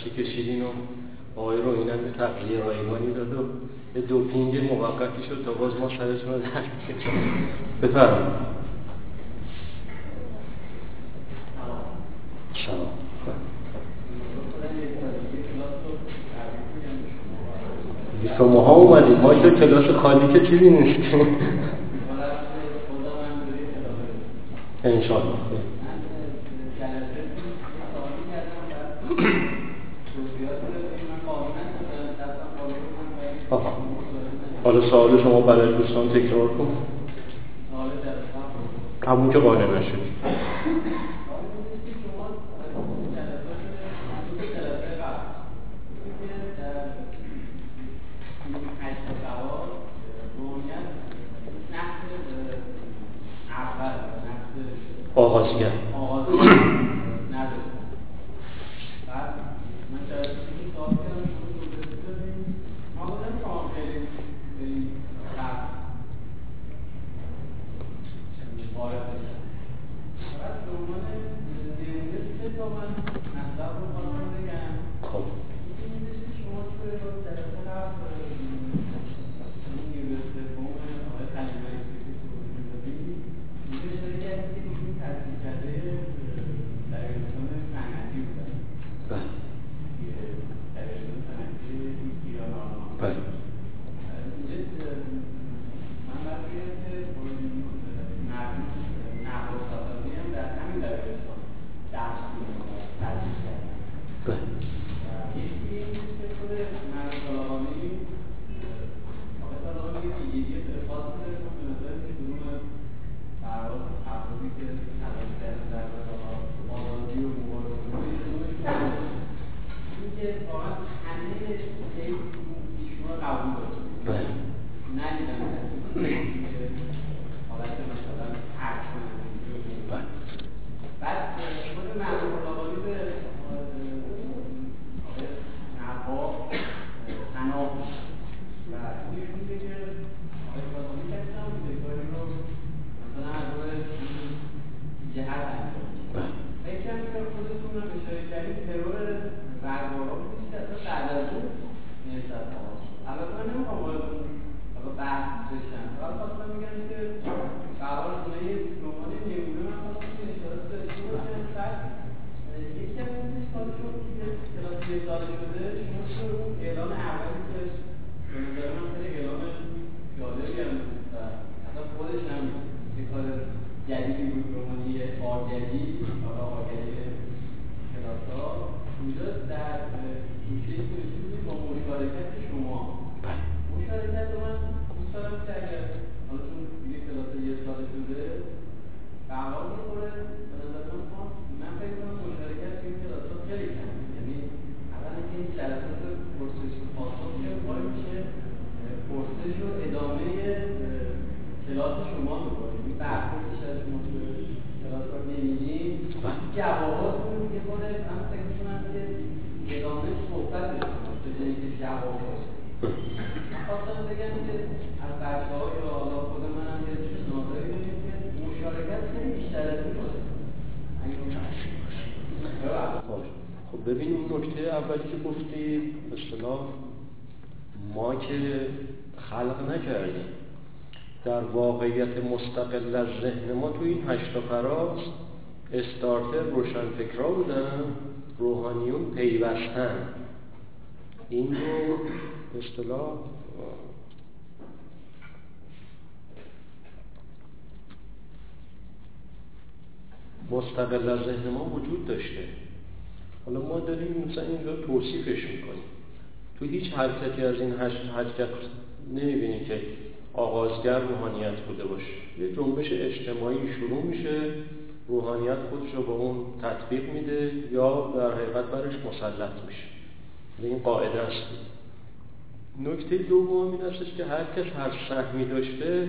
نفسی کشیدین و آقای رو اینم به تقلیه رایگانی داد و یه دوپینگ موقتی شد تا باز ما سرشون رو در بفرمایید. شما ها اومدید. ما که کلاس خالی که چیزی نیست انشاءالله. حالا سوال شما برای دوستان تکرار کن. همون که قانع نشد آغازگر. Right. مستقل از ذهن ما تو این هشتا فراز استارتر روشن فکرها بودن روحانیون پیوستن. این رو اصطلاح مستقل از ذهن ما وجود داشته. حالا ما داریم مثلا اینجا توصیفش می‌کنیم. تو هیچ حرکتی از این حرکت نمی‌بینی که آغازگر روحانیت بوده باشه. یه جنبش اجتماعی شروع میشه روحانیت خودش رو به اون تطبیق میده یا در حقیقت برش مسلط میشه. این قاعده است. نکته دوم این هستش که هر کس هر سهمی داشته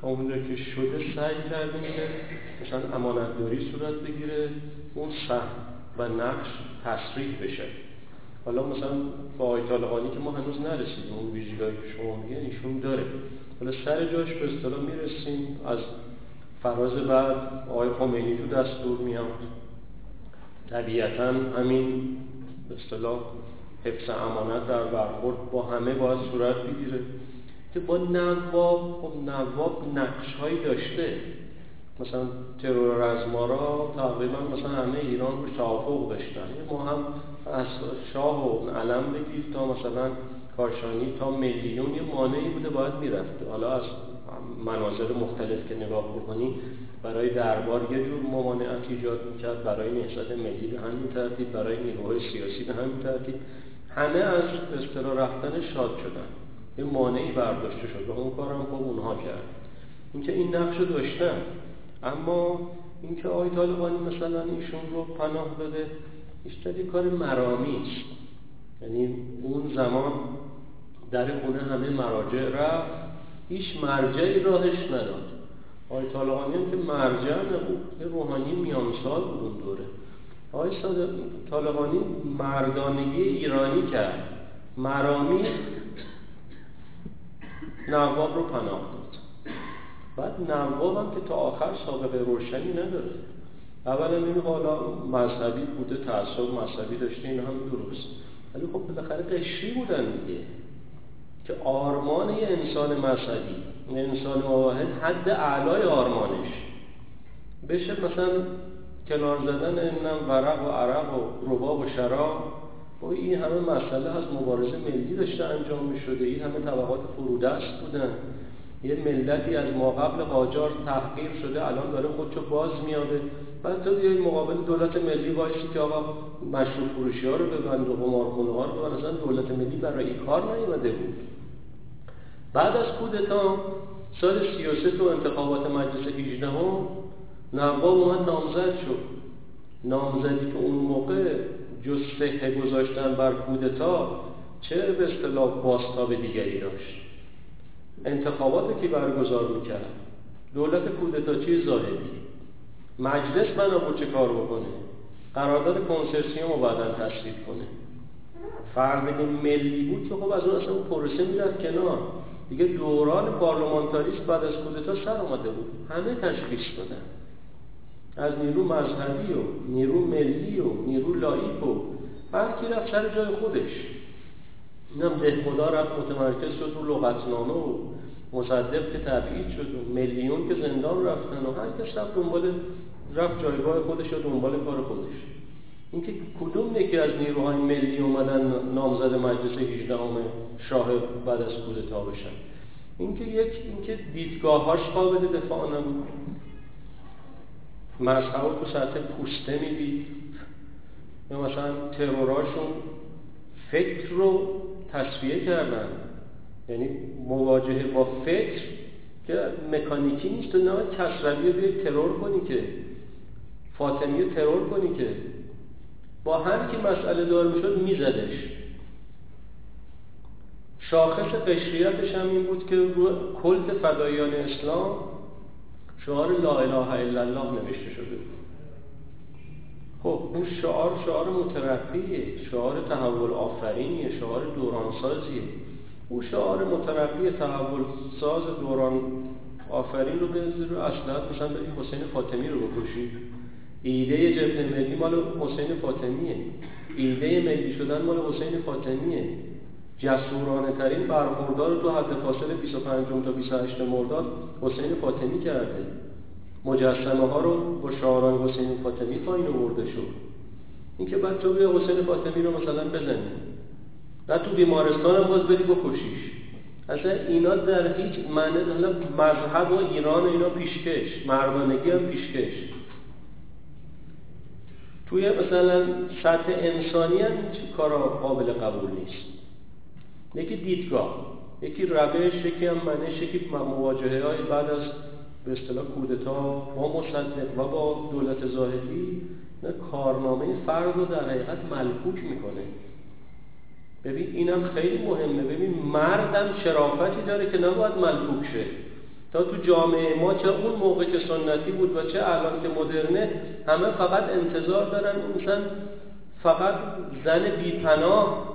تا اون که شده سعی کرده که مثلا امانتداری صورت بگیره اون سهم و نقش تصریح بشه. حالا مثلا با آیت طالقانی که ما هنوز نرسیدیم اون ویژگاهی که شما میگن ایشون داره. حالا سر جاش به اصطلاح می‌رسیم از فراز بعد آقای خمینی تو دستور میاد. طبیعتا همین به اصطلاح حفظ امانت در برخورد با همه باید صورت بگیره که با نواب خب نواب نقش داشته. مثلا ترور از را تقریبا مثلا همه ایران رو توافق داشتن. ما هم از شاه و علم بگیر تا مثلا کاشانی تا میلیون یه مانعی بوده باید می‌رفته حالا از مناظر مختلف که نگاه بکنی برای دربار یه جور ممانعت ایجاد می‌کرد. برای نهضت ملی به همین ترتیب برای نیروهای سیاسی به همین ترتیب. همه از اصطلاح رفتن شاد شدن. یه مانعی برداشته شد و اون کارم خب اونها کرد. اینکه این نقش رو داشتن. اما اینکه آقای طالبانی مثلا ایشون رو پناه داده بیشتر کار مرامی یعنی اون زمان در خونه همه مراجع رفت. هیچ مرجعی راهش نداد آقای طالبانی هم که مرجع نبود. یه روحانی میانسال بود اون دوره. آقای طالبانی مردانگی ایرانی کرد. مرامی نواب رو پناه داد. بعد نواب هم که تا آخر سابقه روشنی نداره اولا این حالا مذهبی بوده تعصب مذهبی داشته این هم درست. ولی خب بالاخره قشری بودن دیگه که آرمان یه انسان مذهبی انسان واحد حد اعلای آرمانش. بشه مثلا کنار زدن اینم ورق و عرق و رباب و شراب. و این همه مسئله از مبارزه ملی داشته انجام می شده این همه طبقات فرودست بودن. یه ملتی از ما قبل قاجار تحقیر شده الان داره خودشو باز میاده بعد تو بیای مقابل دولت ملی باشی که آقا مشروع فروشی ها رو ببند و قمارخونه ها رو اصلا دولت ملی برای این کار نیومده بود. بعد از کودتا سال 33 تو انتخابات مجلس 18 هم نواب اومد نامزد شد. نامزدی که اون موقع جز فقه گذاشتن بر کودتا چه به اصطلاح باستاب دیگری داشت؟ انتخابات که برگزار می‌کرد. دولت کودتا چی ظاهری مجلس بنا چه کار بکنه؟ قرارداد کنسرسیوم رو بعدا تصویب کنه. فرد ملی بود که خب از اون اصلا اون پروسه می‌رفت کنار. دیگه دوران پارلمانتاریست بعد از کودتا سر اومده بود. همه تشخیص دادن. از نیرو مذهبی و نیرو ملی و نیرو لایک و هر کی رفت سر جای خودش. اینم ده خدا رفت متمرکز شد رو لغتنامه و مصدق که تبعید شد و میلیون که زندان رفتن و هر کس رفت دنبال رفت جایگاه خودش و دنبال کار خودش. اینکه کدوم یکی از نیروهای ملی اومدن نامزد مجلس 18 شاه بعد از کودتا بشن اینکه یک اینکه دیدگاهاش قابل دفاع نبود. مذهب تو سطح پوسته می‌دید. یا مثلا تروراشون فکر رو تصفیه کردن. یعنی مواجهه با فکر که مکانیکی نیست. تو نه کسروی رو ترور کنی که فاطمی ترور کنی که با هر کی مسئله دار می‌شد میزدش. شاخص قشریتش هم این بود که رو کلت فدایان اسلام شعار لا اله الا الله نوشته شده. خب اون شعار شعار مترقیه شعار تحول آفرینیه شعار دورانسازیه. او شعار مترقی تحول ساز دوران آفرین رو بذاری رو اصلاحات مثلا بریم حسین فاطمی رو بکشید. ایده جبهه ملی مال حسین فاطمیه. ایده ملی شدن مال حسین فاطمیه. جسورانه ترین برخوردار رو تو حد فاصله 25 تا 28 مرداد حسین فاطمی کرده. مجسمه ها رو با شعاران حسین فاطمی پایین آورده شد. اینکه بعد تو بیا حسین فاطمی رو مثلا بزنی و تو بیمارستان هم باز بری بکشیش. اصلا اینا در هیچ معنی مذهب و ایران اینا پیشکش. مردانگی هم پیشکش. توی مثلا سطح انسانی هم کارا قابل قبول نیست. یکی دیدگاه یکی روش یکی هم منش یکی مواجهه های بعد از به اصطلاح کودتا با مصدق و با دولت ظاهری کارنامه فرد رو در حقیقت ملکوک می‌کنه. ببین اینم خیلی مهمه. ببین مردم شرافتی داره که نباید ملکوک شه. تا تو جامعه ما چه اون موقع که سنتی بود و چه الان که مدرنه همه فقط انتظار دارن مثلا فقط زن بیپناه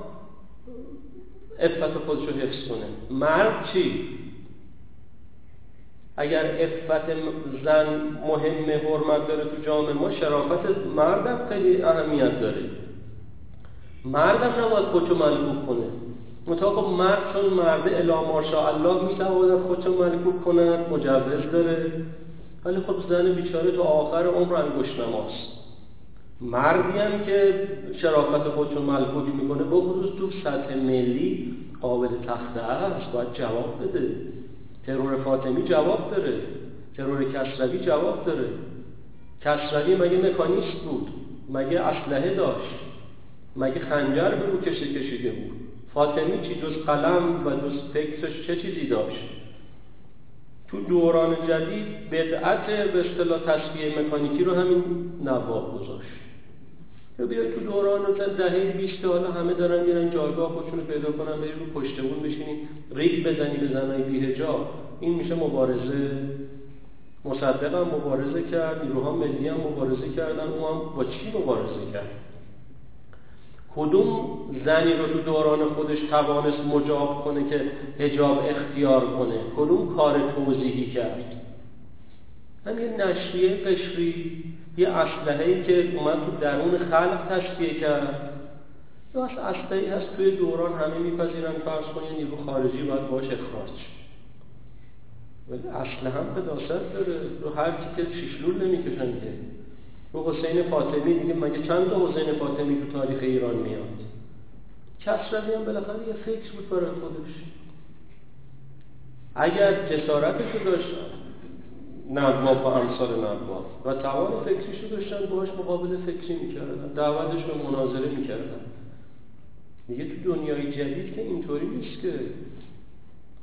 افت خودشو حفظ کنه. مرد چی؟ اگر افت زن مهم حرمت داره تو جامعه ما شرافت مردم خیلی اهمیت داره. مردم نباید خودشو ملکوک کنه. مطابق خب مرد چون مرد الا ماشاءالله می‌تواند خودشو ملکوک کند مجوز داره. ولی خب زن بیچاره تو آخر عمر انگشت نماست. مردی هم که شرافت خودشو ملکوک می‌کنه با خصوص تو سطح ملی قابل تخته است باید جواب بده. ترور فاطمی جواب داره. ترور کسروی جواب داره. کسروی مگه مکانیست بود؟ مگه اسلحه داشت؟ مگه خنجر به رو کشه کشیده بود؟ فاطمی چی جز قلم و جز فکرش چه چیزی داشت؟ تو دوران جدید بدعت به اصطلاح تصفیه مکانیکی رو همین نواب گذاشت. یا بیای تو دوران مثلا دهه 20 حالا همه دارن میرن جایگاه خودشون رو پیدا کنن بری رو پشتمون بشینی ریگ بزنی به زنای این میشه مبارزه. مصدق مبارزه کرد نیروها ملی هم مبارزه کردن او هم با چی مبارزه کرد؟ کدوم زنی رو تو دوران خودش توانست مجاب کنه که هجاب اختیار کنه؟ کدوم کار توضیحی کرد؟ هم یه نشریه قشری یه اسلحه که اومد تو درون خلق تشکیه کرد. یا از اسلحه هست توی دوران همه میپذیرن فرض کنید نیرو خارجی باید باش اخراج. ولی اصل هم قداست داره. رو هر که شیشلول نمی‌کشن که رو حسین فاطمی دیگه مگه چند تا حسین فاطمی تو تاریخ ایران میاد؟ کسروی هم بالاخره یه فکر بود برای خودش. اگر جسارتش داشت نواب و امثال نواب و توان فکریشو داشتن باش مقابل فکری می‌کردن دعوتش به مناظره می‌کردن. میگه تو دنیای جدید که اینطوری نیست که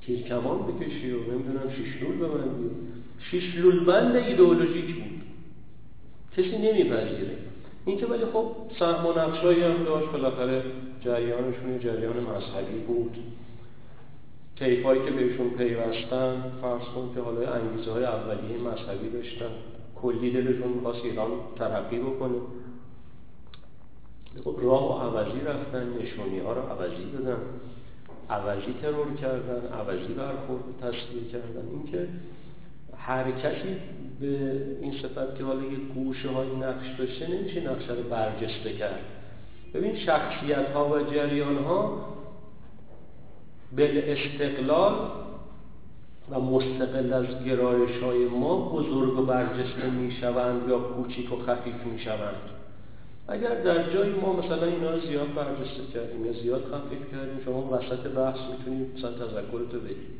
تیر کمان بکشی و نمی‌دونم شیشلول ببندی. شیشلول بند ایدئولوژیک بود. کسی نمیپذیره. این که ولی خب سهم و نقشایی هم داشت. بالاخره جریانشون جریان مذهبی بود. هایی که بهشون پیوستن فرض کن که حالا انگیزه های اولیه مذهبی داشتن. کلی دلشون می‌خواست ایران ترقی بکنه. خب راه و عوضی رفتن نشونی ها رو عوضی دادن. عوضی ترور کردن عوضی برخورد تصویر کردن. اینکه هر کسی به این صفت که حالا یه گوشه های نقش داشته نمیشه نقشه رو برجسته کرد. ببین شخصیت ها و جریان ها به استقلال و مستقل از گرایش های ما بزرگ و برجسته می شوند یا کوچیک و خفیف می شوند اگر در جایی ما مثلا اینا رو زیاد برجسته کردیم یا زیاد خفیف کردیم شما وسط بحث می‌تونید مثلا تذکرتو بدید.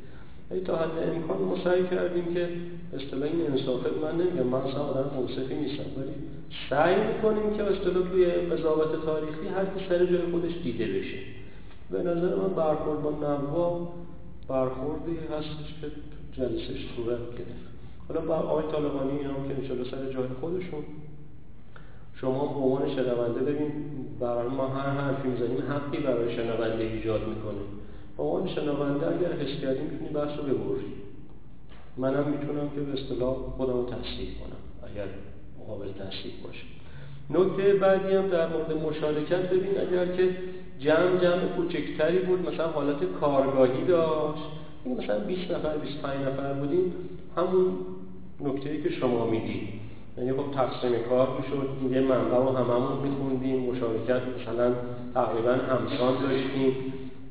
ای تا حد امکان ما سعی کردیم که اصطلاح این انصافه من نمیگم من اصلا آدم منصفی نیستم ولی سعی می‌کنیم که اصطلاح توی قضاوت تاریخی هر کی سر جای خودش دیده بشه. به نظر من برخورد با نواب برخوردی هستش که جلسش صورت گرفت. حالا با آقای طالبانی هم که انشالله سر جای خودشون. شما به عنوان شنونده ببین برای ما هر حرفی می‌زنیم حقی برای شنونده ایجاد می‌کنه. به عنوان شنونده اگر حس کردیم می‌تونی بحث رو ببری منم می‌تونم که به اصطلاح خودم رو کنم اگر مقابل تصدیق باشه. نکته بعدی هم در مورد مشارکت ببین اگر که جمع جمع کوچکتری بود مثلا حالت کارگاهی داشت مثلا 20 نفر 25 نفر بودیم همون نکته که شما می‌دید. یعنی خب تقسیم کار می‌شد یه منبع و هممون میخوندیم مشارکت مثلا تقریبا همسان داشتیم.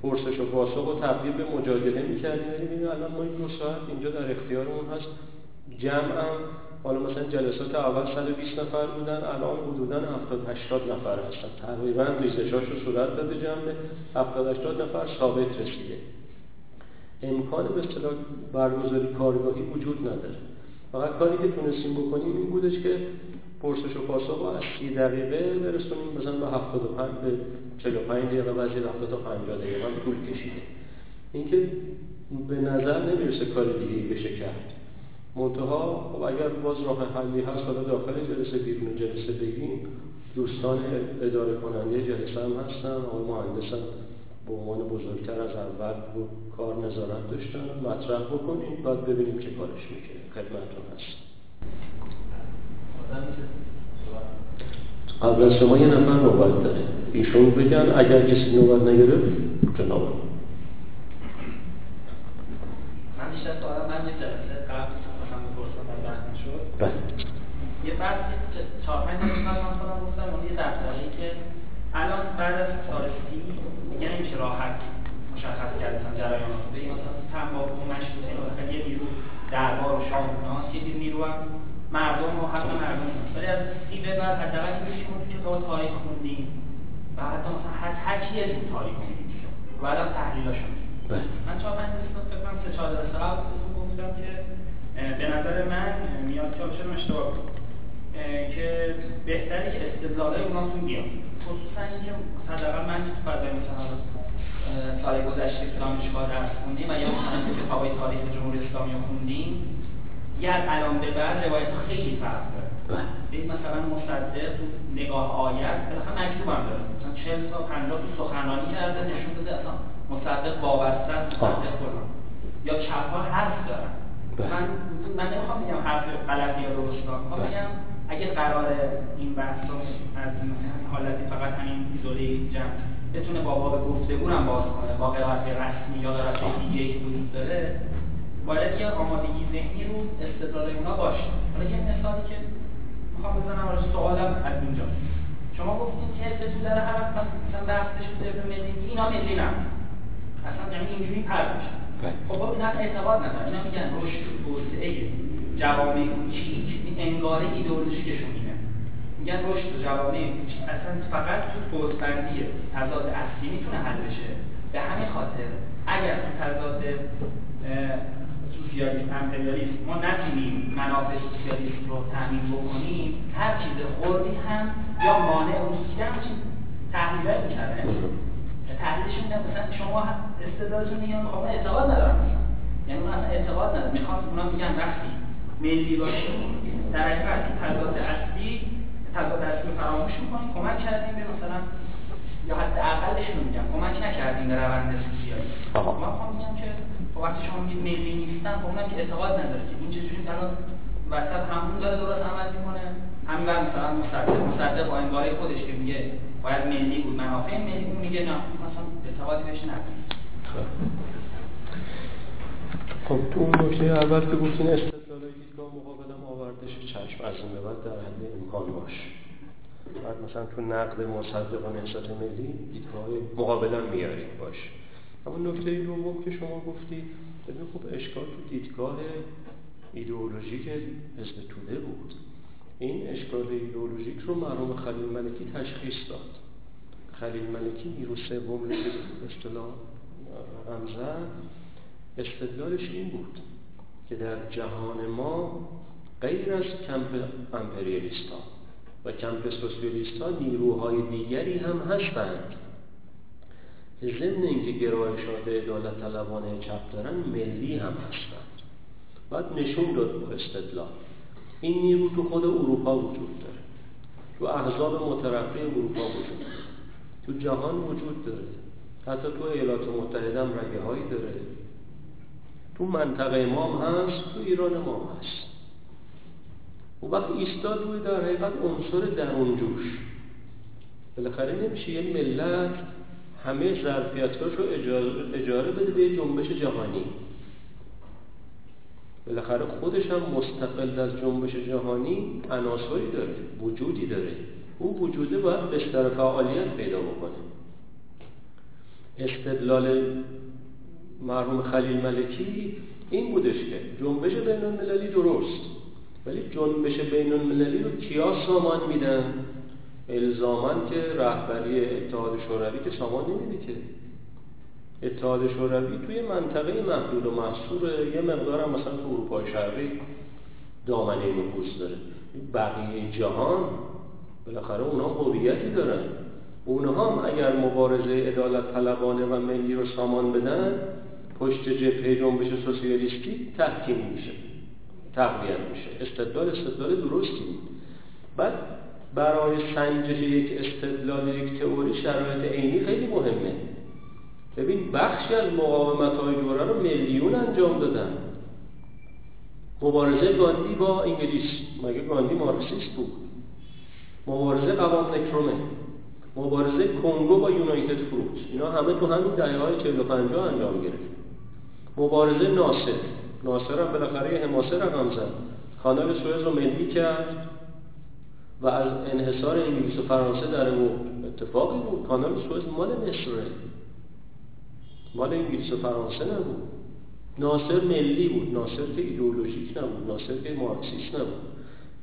پرسش و پاسخ و تبدیل به مجادله می‌کردیم. ببینیم الان ما این دو ساعت اینجا در اختیارمون هست. جمع هم حالا مثلا جلسات اول 120 نفر بودن الان حدودا 70 80 نفر هستن. تقریبا ریزشاش رو صورت داده جمع 70 80 نفر ثابت رسیده. امکان به اصطلاح برگزاری کارگاهی وجود نداره. فقط کاری که تونستیم بکنیم این بودش که پرسش و پاسخ رو از 30 دقیقه برسونیم. مثلا به 75 به 45 دقیقه بعضی رفته تا 50 دقیقه هم طول کشیده. اینکه به نظر نمی‌رسه کار دیگه بشه کرد. منتها خب اگر باز راه حلی هست حالا داخل جلسه بیرون جلسه بگیم دوستان اداره کننده جلسه هم هستن. آقای مهندس هم به عنوان بزرگتر از اول کار نظارت داشتن. مطرح بکنیم بعد ببینیم چه کارش می‌کنه. خدمتون هست قبل از شما یه نفر نوبت داره ایشون بگن اگر کسی نوبت نگرفت جناب. من بیشتر سوالم من یه جلسه قبل بپرسم و بله. یه چهار پنج من خودم گفتم اون یه دفتری که الان بعد از سال سی دیگه نمیشه راحت مشخص کرد مثلا جریان مثلا تنباکو مشروطه یه نیرو دربار و شاه اوناست یه نیرو هم مردم و حتی مردم ولی از سی به بعد حداقل میشه که تو تاریخ خوندیم. و حتی مثلا هر هر چی از تاریخ خوندیم و الان تحلیلاشون بله. من چهار پنج فکر کنم سه چهار درصد قبل گفتم که به نظر من میاد که شدم اشتباه که بهتره که استدلالای اوناتون بیاد. خصوصا اینکه حداقل من تو فضای مثلا سال گذشته که دانشگاه درس خوندیم و یا مثلا کتابای تاریخ جمهوری اسلامی رو خوندیم یه از الان به بعد روایت خیلی فرق داره. بله. مثلا مصدق تو نگاه آیت بالاخره مکتوب هم داره. مثلا 40 تا 50 تو سخنرانی کرده نشون داده اصلا مصدق وابسته مصدق فلان. یا چپ ها حرف دارن. بله. من من نمی‌خوام بگم حرف غلطی یا درست می‌خوام بله. بگم اگه قرار این بحث رو از حالتی فقط همین ایزوله جمع بتونه با باب گفتگو هم باز کنه. با قرائت رسمی یا قرائت دیگه ای وجود داره. باید یه آمادگی ذهنی رو استدلال اونا باشه. حالا یه مثالی که می‌خوام بزنم واسه سوالم از اینجا. شما گفتید که حزب تو داره هر وقت مثلا بحثش به ملی اینا ملی نه اصلا یعنی اینجوری پرد میشه بله. خب با اینا اعتقاد ندارن. اینا میگن رشد و توسعه جوامع کوچیک انگاره ایدئولوژیکشون اینه. میگن رشد و جوامع کوچیک. اصلا فقط تو فوزبندی تضاد اصلی می‌تونه حل بشه. به همین خاطر اگر تو تضاد سوسیالیسم امپریالیسم. ما نتونیم منافع سوسیالیسم رو تامین بکنیم هر چیز خوردی هم یا مانع اون چیز تحلیل می‌کردن تحلیلشون مثلا شما استدلالتون میگن خب اعتقاد ندارم مثلا یعنی من اصلا اعتقاد ندارم. می‌خوام اونا میگن وقتی ملی باشیم در حقیقت تضاد اصلی تضاد اصلی فراموش می‌کنیم کمک کردیم به مثلا یا حتی اقلش رو میگم کمک نکردیم به روند سوسیالی من خواهم میگم که خب وقتی شما میگید ملی نیستن خب اونم که اعتقاد نداره که این چجوری الان وسط همون داره درست عمل می‌کنه. همین بر مثلا مصدق مصدق با انگاره خودش که میگه باید ملی بود منافع ملی بود میگه نه مثلا اعتقادی بهش نداره. خب تو اون نکته اول که گفتین استدلالای دیدگاه مقابلم آوردش چشم از این بعد در حد امکان باش. بعد مثلا تو نقد مصدقان نسبت ملی دیدگاه مقابلا میارید باش. اما نکته دوم که شما گفتی ببین خب اشکال تو دیدگاه ایدئولوژیک حزب توده بود. این اشکال ایدئولوژیک رو مرحوم خلیل ملکی تشخیص داد. خلیل ملکی نیرو سوم اصطلاح رمزه. استدلالش این بود که در جهان ما غیر از کمپ امپریالیست ها و کمپ سوسیالیست ها نیروهای دیگری هم هستند. که ضمن اینکه گرایشات عدالت طلبانه چپ دارن ملی هم هستند باید نشون داد با استدلال. این نیرو تو خود اروپا وجود داره. تو احزاب مترقی اروپا وجود داره. تو جهان وجود داره. حتی تو ایالات متحده هم رگه هایی داره. تو منطقه ما هست تو ایران ما هست. و وقت ایستاد روی در حقیقت عنصر درون جوش بالاخره نمیشه یه ملت همه ظرفیتاش رو اجاره بده به جنبش جهانی. بالاخره خودش هم مستقل از جنبش جهانی عناصری داره وجودی داره. اون وجوده باید بستر فعالیت پیدا بکنه. استدلال مرحوم خلیل ملکی این بودش که جنبش بین المللی درست ولی جنبش بین المللی رو کیا سامان میدن؟ الزامن که رهبری اتحاد شوروی که سامان نمیده که اتحاد شوروی توی منطقه محدود و محصور یه مقدار هم مثلا تو اروپای شرقی دامنه نفوذ داره. بقیه جهان بالاخره اونا هویتی دارن. اونها هم اگر مبارزه عدالت طلبانه و ملی رو سامان بدن پشت جبهه جنبش سوسیالیستی تحکیم میشه تقویت میشه. استدلال استدلال درستی بعد برای سنجش یک استدلال یک تئوری شرایط عینی خیلی مهمه. ببین بخشی از مقاومت های دوره رو میلیون انجام دادن. مبارزه گاندی با انگلیس. مگه گاندی مارکسیست بود؟ مبارزه قوام نکرومه. مبارزه کنگو با یونایتد فروت. اینا همه تو همین دهه های 45 انجام گرفت. مبارزه ناصر. ناصر هم بالاخره حماسه رقم زد. کانال سوئز رو ملی کرد. و از انحصار انگلیس و فرانسه در اتفاقی بود. کانال سوئز مال مصره مال انگلیس و فرانسه نبود. ناصر ملی بود. ناصر که ایدئولوژیک نبود. ناصر که مارکسیست نبود.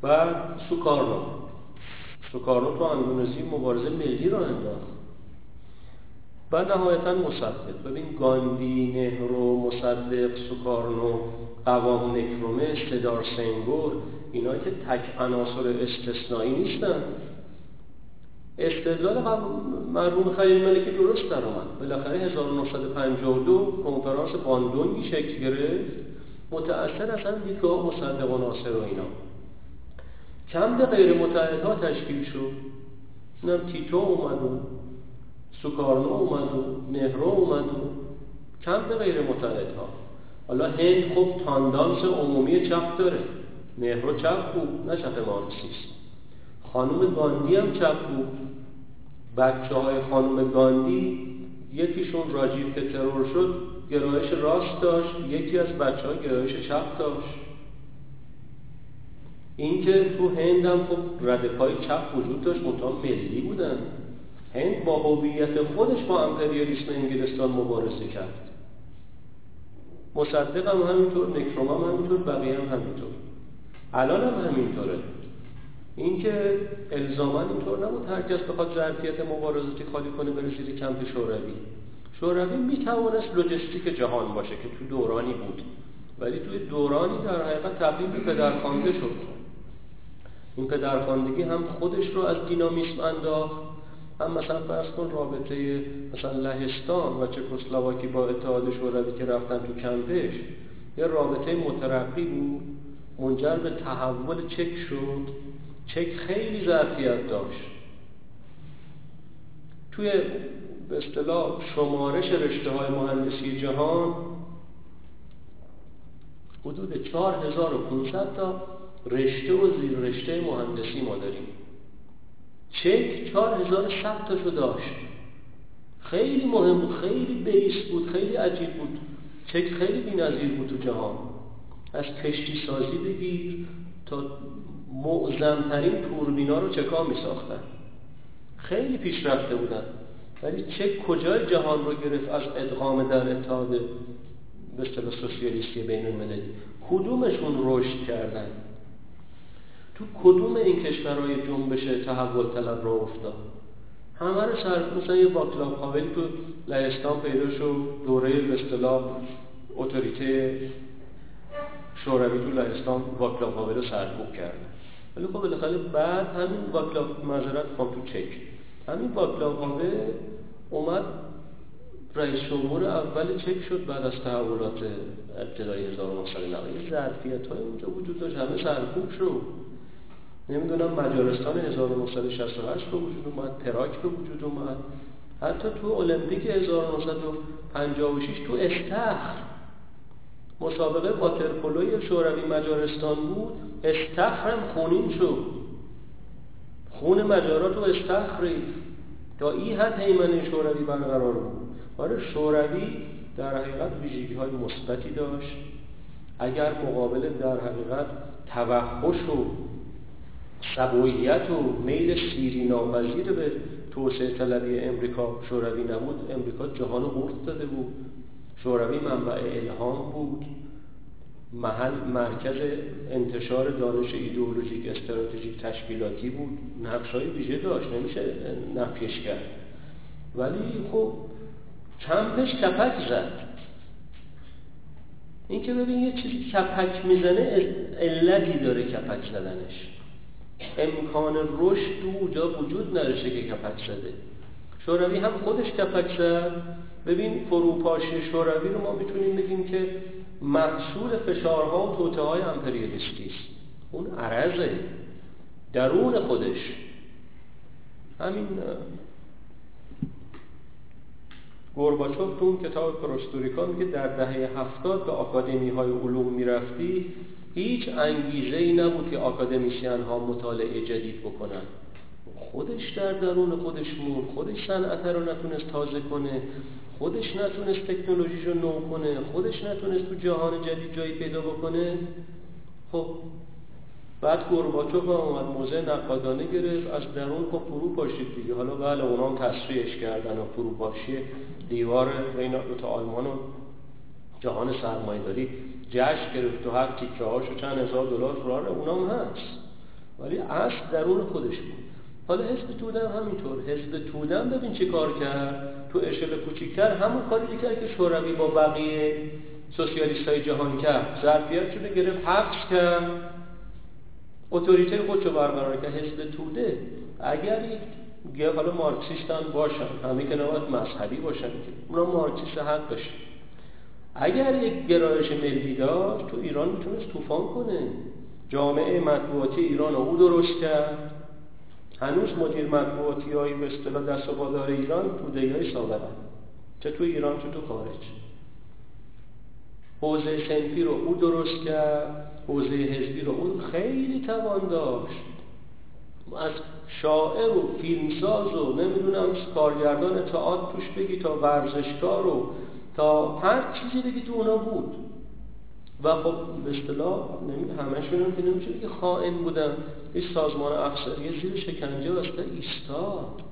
و سوکارنو. سوکارنو تو اندونزی مبارزه ملی را انداخت. و نهایتا مصدق. ببین گاندی نهرو مصدق سوکارنو قوام نکرومه استدار سنگور اینا که تک عناصر استثنایی نیستن. استدلال مرحوم خلیل ملکی درست در آمد بالاخره 1952 کنفرانس باندونگی شکل گرفت. متأثر از هم دیدگاه مصدق و ناصر و اینا. کم غیر متحدها تشکیل شد. اینم تیتو اومد و سوکارنو اومد و نهرو اومد و کم غیر متحدها حالا هند خب تاندانس عمومی چپ داره. نهرو چپ بود نه چپ مارکسیست خانم گاندی هم چپ بود. بچه های خانم گاندی یکیشون راجیو که ترور شد گرایش راست داشت. یکی از بچه های گرایش چپ داشت. اینکه تو هند هم خب ردپای چپ وجود داشت مطمئن ملی بودن. هند با هویت خودش با امپریالیسم انگلستان مبارزه کرد. مصدق هم همینطور نکروم هم همینطور بقیه هم همینطور. الان هم همینطوره. اینکه الزاما اینطور نبود هر کس بخواد ظرفیت مبارزاتی خالی کنه بره زیر کمپ شوروی. شوروی می‌توانست لوجستیک جهان باشه که تو دورانی بود. ولی توی دورانی در حقیقت تبدیل به پدرخوانده شد. این پدرخواندگی هم خودش رو از دینامیسم انداخت. هم مثلا فرض کن رابطه مثلا لهستان و چکسلواکی با اتحاد شوروی که رفتن تو کمپش یه رابطه مترقی بود. منجر به تحول چک شد. چک خیلی ظرفیت داشت. توی به اصطلاح شمارش رشته های مهندسی جهان حدود 4500 تا رشته و زیر رشته مهندسی ما داریم. چک 4100 تاشو داشت. خیلی مهم بود خیلی بیس بود خیلی عجیب بود. چک خیلی بی‌نظیر بود تو جهان. از کشتی سازی بگیر تا معظمترین توربینا رو چکا می ساختن خیلی پیشرفته بودن. ولی چک کجای جهان رو گرفت از ادغام در اتحاد به اصطلاح سوسیالیستی بین المللی کدومشون رشد کردن؟ تو کدوم این کشورهای جنبش تحول طلب را افتاد؟ همه رو سر مثلا یه باکلاو تو لهستان پیدا شد دوره به اصطلاح اتوریته شوروی تو لهستان واکلاو پاول رو سرکوب کردن ولی خب بالاخره بعد همین واکلاو معذرت خب تو چک. همین واکلاو پاول اومد رئیس جمهور اول چک شد بعد از تحولات ابتدای 1990 ظرفیت های اونجا وجود داشت همه سرکوب شد. نمی‌دونم مجارستان 1968 به وجود اومد تراک به وجود اومد. حتی تو المپیک 1956 تو استخر مسابقه واترپولوی شوروی مجارستان بود. استخرم خونین شد. خون مجارات و استخر تا این حد حیمنه شوروی برقرار بود. آره شوروی در حقیقت ویژگی های مثبتی داشت. اگر مقابل در حقیقت توحش و سبوییت و میل سیری ناپذیر به توسعه طلبی امریکا شوروی نبود امریکا جهان قرد داده بود. شوروی منبع الهام بود. محل مرکز انتشار دانش ایدئولوژیک استراتژیک تشکیلاتی بود. نقش های ویژه داشت نمیشه نفیش کرد. ولی خب کمپش کپک زد. این که ببین یه چیزی کپک می‌زنه علتی داره کپک زدنش. امکان رشد تو اونجا وجود نداشته که کپک زده. شوروی هم خودش کپک زد. ببین فروپاشی شوروی رو ما می‌تونیم بگیم که محصول فشارها و توته های امپریالیستی است. اون عرضه. درون خودش. همین گورباچوف تو اون کتاب پروستوریکا میگه در دهه هفتاد به آکادمی های علوم می‌رفتی هیچ انگیزه ای نبود که آکادمیسیان ها مطالعه جدید بکنن. خودش در درون خودش مون خودش صنعت رو نتونست تازه کنه. خودش نتونست تکنولوژیش رو نو کنه خودش نتونست تو جهان جدید جایی پیدا بکنه. خب بعد گورباچوف هم اومد موزه نقادانه گرفت از درون خب فرو پاشید دیگه. حالا بله اونام تصریحش کردن و فروپاشی دیوار بین دو آلمان و جهان سرمایه‌داری جشن گرفت و هر تیکه هاشو چند هزار دلار فرار اونام هست. ولی اصل درون خودش بود. حالا حزب تودن همینطور. حزب تودن ببین چی کار کرد. تو اشل کوچیکتر همون کاری کرد که شوروی با بقیه سوسیالیست های جهان کرد. ظرفیت شده گرفت حبس کرد. اتوریته خودشو برقرار کرد حزب توده. اگر یک حالا مارکسیستان باشن همه که نباید مذهبی باشن که اونا مارکسیست حق داشت اگر یک گرایش ملی داشت تو ایران می‌تونست طوفان کنه. جامعه مطبوعاتی ایران او درست کرد. هنوز مدیر مطبوعاتی های به اصطلاح دست و بادار ایران توده های چه تو ایران چه تو خارج. حوزه سنفی رو او درست کرد حوزه حزبی رو اون خیلی توان داشت. از شاعر و فیلمساز و نمی‌دونم کارگردان تئاتر توش بگی تا ورزشکار و تا هر چیزی بگی تو اونا بود. و خب به اصطلاح همشون که نمیشه که خائن بودن. این سازمان افسری زیر شکنجه واسطه ایستاد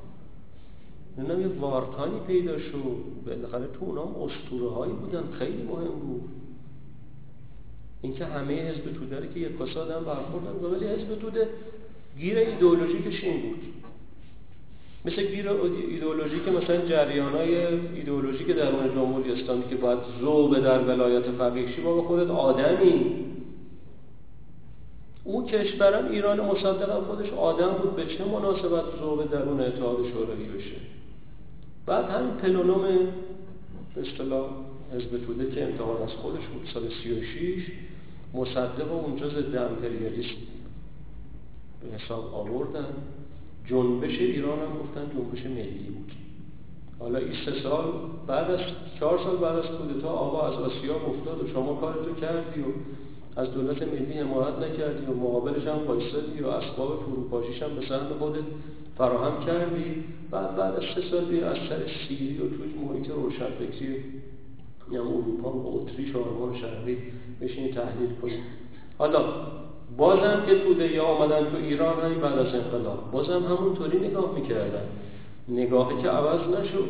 نمی‌دونم یه وارتانی پیدا شد. بالاخره تو اونام اسطوره هایی بودن. خیلی مهم بود. اینکه همه حزب توده که یک کساد هم برخوردن. ولی حزب توده گیر ایدئولوژیکش این بود. مثل گیر ایدئولوژی که مثلا جریان های ایدئولوژی که درون جمهوری اسلامی که باید زوبه در ولایت فقیهشی با خودت آدمی. اون کشورم ایران مصدق خودش آدم بود به چه مناسبت زوبه درون اتحاد شوروی بشه؟ بعد همین پلونوم به اصطلاح حزب توده که امتحان از خودش بود سال 36 مصدق اونجا ضد امپریالیسم به حساب آوردن. جنبش ایران هم گفتن جنبش ملی بود. حالا این سه سال بعد از چهار سال بعد از کودتا آقا از آسیا افتاد و شما کارتو کردی و از دولت ملی حمایت نکردی و مقابلش هم بایستادی و اسباب فروپاشیش هم به سهم خودت فراهم کردی. بعد بعد از سه سال از سر سیری و توی محیط روشنفکری یا اروپا و اتریش و آلمان شرقی بشین تحلیل کنید حالا بازم که توده یا آمدن تو ایران هایی بعد از انقلاب. بازم همونطوری نگاه می‌کردن. نگاهی که عوض نشد.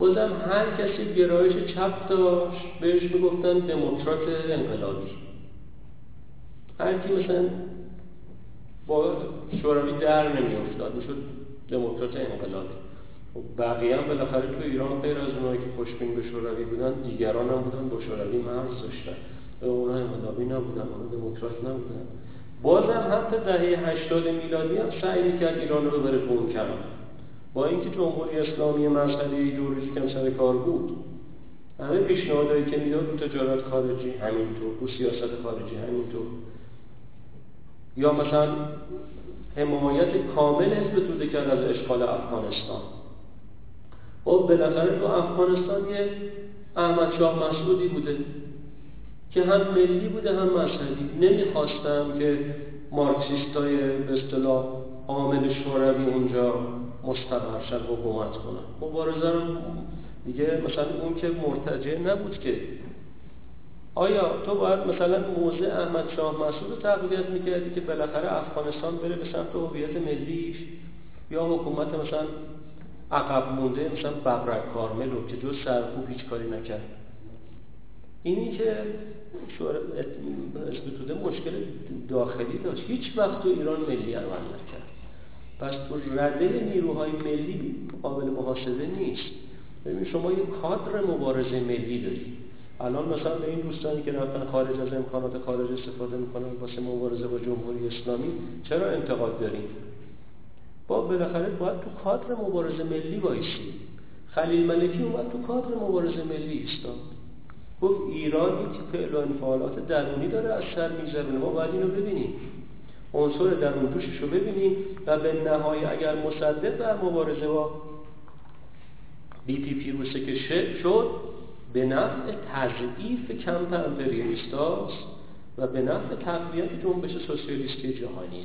بازم هر کسی گرایش چپ داشت بهش می‌گفتن دموکرات انقلابی. هر کی مثلا با شوروی در نمیافتاد می‌شد دموکرات انقلابی. خب بقیه هم بالاخره تو ایران غیر از اونایی که خوشبین به شوروی بودن دیگران هم بودن با شوروی مرز داشتن. اونا انقلابی نبودن اونا دموکرات نبودن. بازم حتی دهه 80 میلادی هم سعی کرد ایران رو ببره تو اون با اینکه جمهوری اسلامی مذهبی ایدئولوژیک هم سر کار بود. همه پیشنهادهایی که می‌داد تو تجارت خارجی همینطور تو سیاست خارجی همینطور. یا مثلا حمایت کامل حزب توده کرد از اشغال افغانستان. خب بالاخره تو افغانستان یه احمد شاه مسعودی بوده که هم ملی بوده هم مذهبی. نمی‌خواستم که مارکسیست های به اصطلاح عامل شوروی اونجا مستقر شد حکومت کنن. مبارزه رو دیگه مثلا اون که مرتجع نبود که. آیا تو باید مثلا موضع احمد شاه مسعود رو تقویت می‌کردی که بالاخره افغانستان بره به سمت هویت ملیش؟ یا حکومت مثلا عقب مونده مثلا ببرک کارملو که جز سرکوب هیچ کاری نکرد؟ اینی که توده مشکل داخلی داشت. هیچ وقت تو ایران ملی عمل نکرد پس تو رده نیروهای ملی قابل محاسبه نیست. ببین شما یک کادر مبارزه ملی داری الان مثلا به این دوستانی که رفتن خارج از امکانات خارج استفاده می‌کنن واسه مبارزه با جمهوری اسلامی چرا انتقاد داریم با بالاخره باید تو کادر مبارزه ملی بایستی خلیل ملکی اومد تو کادر مبارزه ملی ایستاد. گفت ایران یک فعل و درونی داره از سر میگذرونه. ما باید اینو ببینیم. عنصر درون توشش رو ببینیم و به نهایی اگر مصدق در مبارزه با بی پی پیروسه که شد به نفع تضعیف کمپ امپریالیستاست و به نفع تقویت جنبش سوسیالیستی جهانیه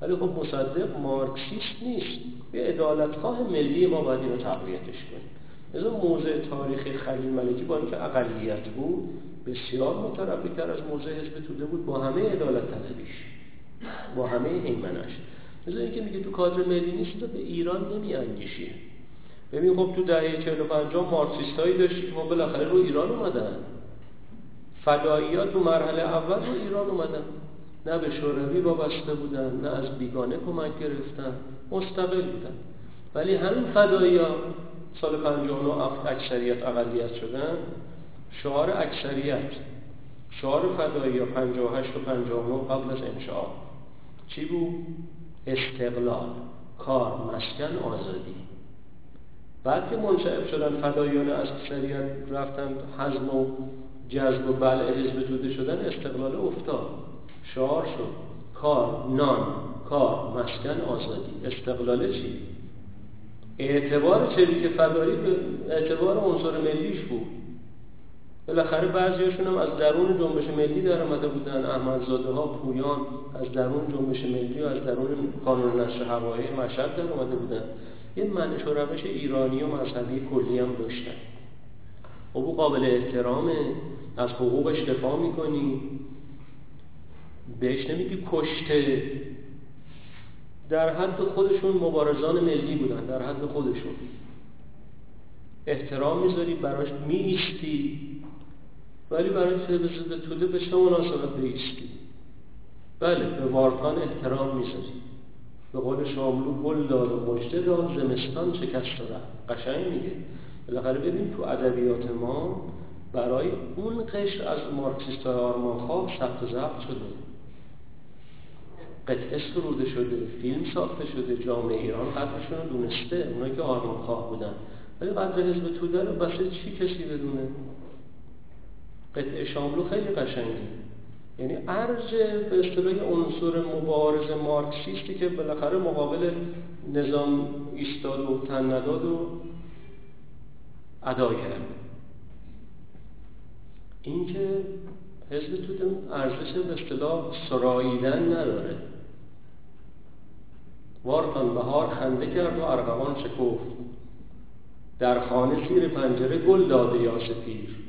ولی خب مصدق مارکسیست نیست. یه ادالتخواه ملی ما باید اینو تقویتش کنیم. از موضع تاریخی خلیل ملکی با اینکه اقلیت بود بسیار مترقی از موضع حزب توده بود با همه عدالت طلبیش با همه ایمنش مثل اینکه میگه تو کادر ملی نیست به ایران نمی انگیشیه ببین خب تو دهه 45 مارکسیست هایی داشتی که ما بالاخره رو ایران اومدن. فداییات تو مرحله اول رو ایران اومدن. نه به شوروی وابسته بودن نه از بیگانه کمک گرفتن. مستقل بودن. ولی همین فدایی سال 59 اکثریت اقلیت شدن. شعار اکثریت شعار فدایی ها 58 و 59 قبل از انشاء چی بود؟ استقلال کار مسکن آزادی. بعد که منشعب شدن فدایان اکثریت رفتن حزم و جذب و بلع حزب توده شدن استقلال افتاد. شعار شد کار نان کار مسکن آزادی. استقلال چی؟ اعتبار چریک فدایی به اعتبار عنصر ملیش بود. بالاخره بعضیاشون هم از درون جنبش ملی در آمده بودن. احمدزاده ها پویان از درون جنبش ملی و از درون قانون نشر هوایی مشهد در آمده بودن. یه منش و روش ایرانی و مذهبی کلی هم داشتن. خب او قابل احترامه از حقوقش دفاع می‌کنی. بهش نمیگی کشته. در حد خودشون مبارزان ملی بودن در حد خودشون. احترام می‌ذاری براش میستی ولی برای حزب توده به چه مناسبت بیستی بله به وارکان احترام می‌ذاری به قول شاملو گل داد و مجده داد زمستان شکست داره قشنگ میگه. بالاخره ببین تو ادبیات ما برای اون قشر از مارکسیست های آرمان خواب ثبت ضبط شده. قطعه سروده شده فیلم ساخته شده جامعه ایران قدرشون رو دونسته. اونایی که آرمان خواه بودن. ولی قدر حزب توده رو بسه چی کسی بدونه؟ قطعه شاملو خیلی قشنگی یعنی ارج به اصطلاح عنصر مبارز مارکسیستی که بالاخره مقابل نظام ایستاد و تن نداد و ادا کرد. اینکه حزب توده ارزش به اصطلاح سراییدن نداره. وارتان بهار خنده کرد و ارغوان شکفت. در خانه زیر پنجره گل داده یا سفیر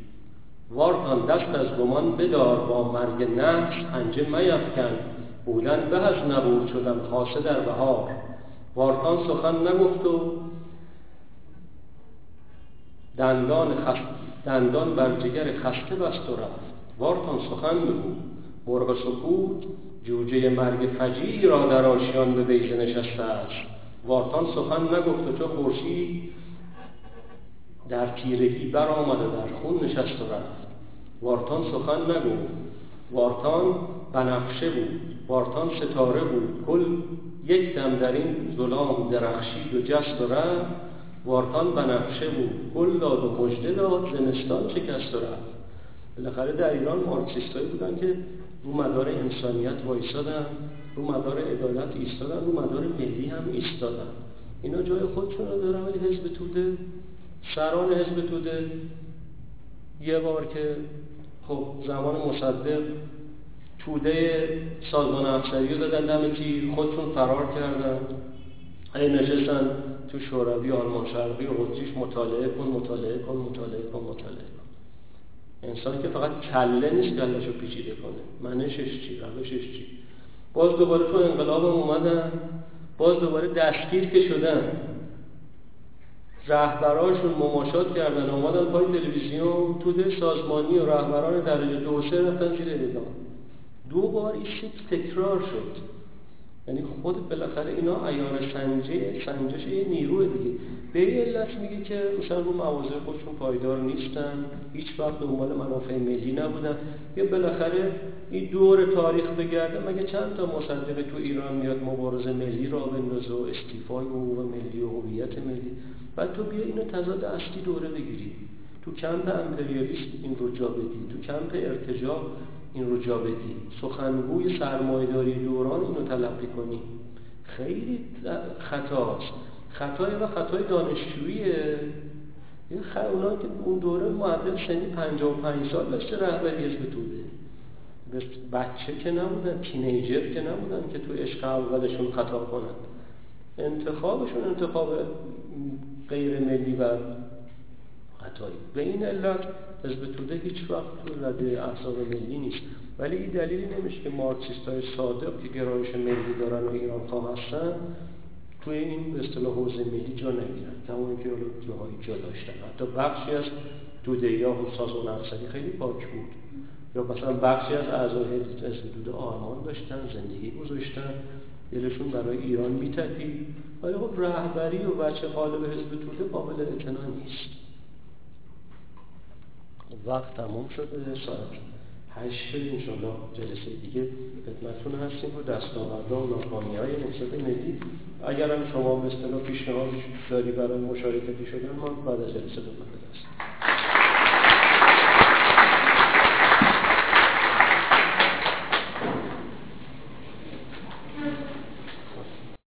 وارتان دست از گمان بدار با مرگ نفس پنجه میفکن. بودن به از نبود شدن خاصه در بهار. وارتان سخن نگفت و دندان, خست دندان بر جگر خسته بست و رفت. وارتان سخن بگو. مرغ سکوت جوجه مرگ فجی را در آشیان به بیزه نشسته است. وارتان سخن نگفت و چو خورشید در تیرگی برآمده در خون نشست و رفت. وارتان سخن نگفت. وارتان بنفشه بود. وارتان ستاره بود. کل یک دم در این ظلام درخشید و جست و رفت. وارتان بنفشه بود. گل داد و مژده داد. زمستان شکست و رفت. بالاخره در ایران مارکسیستایی بودن که رو مدار انسانیت وایستادن رو مدار عدالت ایستادن رو مدار ملی هم ایستادن. اینا جای خودشون رو دارن ولی حزب توده سران حزب توده. یه بار که خب زمان مصدق توده سازمان افسری رو دادن دم تیر خودشون فرار کردن. ای نشستن تو شوروی آلمان شرقی و قدسیش مطالعه کن مطالعه کن مطالعه کن مطالعه کن. انسان که فقط کله نیست کلش رو پیچیده کنه. منشش چی؟ روشش چی؟ باز دوباره تو انقلاب اومدن. باز دوباره دستگیر که شدن. رهبرانشون مماشات کردن. اومدن پای تلویزیون توده سازمانی و رهبران درجه دو سه رفتن زیر اعدام دو بار این تکرار شد. یعنی خود بالاخره اینا ایار سنجه سنجش نیروه دیگه. به این علت میگه که مثلا رو مواضع خودشون پایدار نیستن هیچ وقت دنبال منافع ملی نبودن. یا بالاخره این دور تاریخ بگرده مگه چند تا مصدق تو ایران میاد مبارزه ملی را بندازه و استیفای حقوق ملی و هویت ملی؟ بعد تو بیا اینو تضاد اصلی دوره بگیری. تو کمپ امپریالیسم این رو جا بدی. تو کمپ ارتجاع این رو جا بدی. سخنگوی سرمایداری دوران اینو تلقی کنی. خیلی خطاست. خطای و خطای دانشجوییه این خ... اونا که اون دوره معدل سنی 55 سال داشته رهبری حزب توده. بچه که نبودن تینیجر که نبودن که تو عشق اولشون خطا کنند انتخابشون انتخاب غیر ملی و عطایی به این علت حزب توده هیچ وقت تو رده احزاب ملی نیست. ولی این دلیلی نمیشه که مارکسیست های صادق که گرایش ملی دارن و ایران خواه توی این به اصطلاح حوزه ملی جا نگیرن تمام که حالا جاهایی جا داشتن. حتی بخشی از توده یا و سازمان افسری خیلی پاک بود. یا مثلا بخشی از اعضای حزب توده آرمان داشتن زندگی گذاشتن. دلشون برای ایران میتپید ولی خب رهبری و بچه قالب حزب توده قابل اعتنا نیست. وقت تموم شده ساعت هشت انشالله جلسه دیگه خدمتتون هستیم. و دستاوردها و ناکامی های نهضت ملی. اگر هم شما به اصطلاح پیشنهاد داری برای مشارکتی شدن ما بعد از جلسه خدمت هستیم.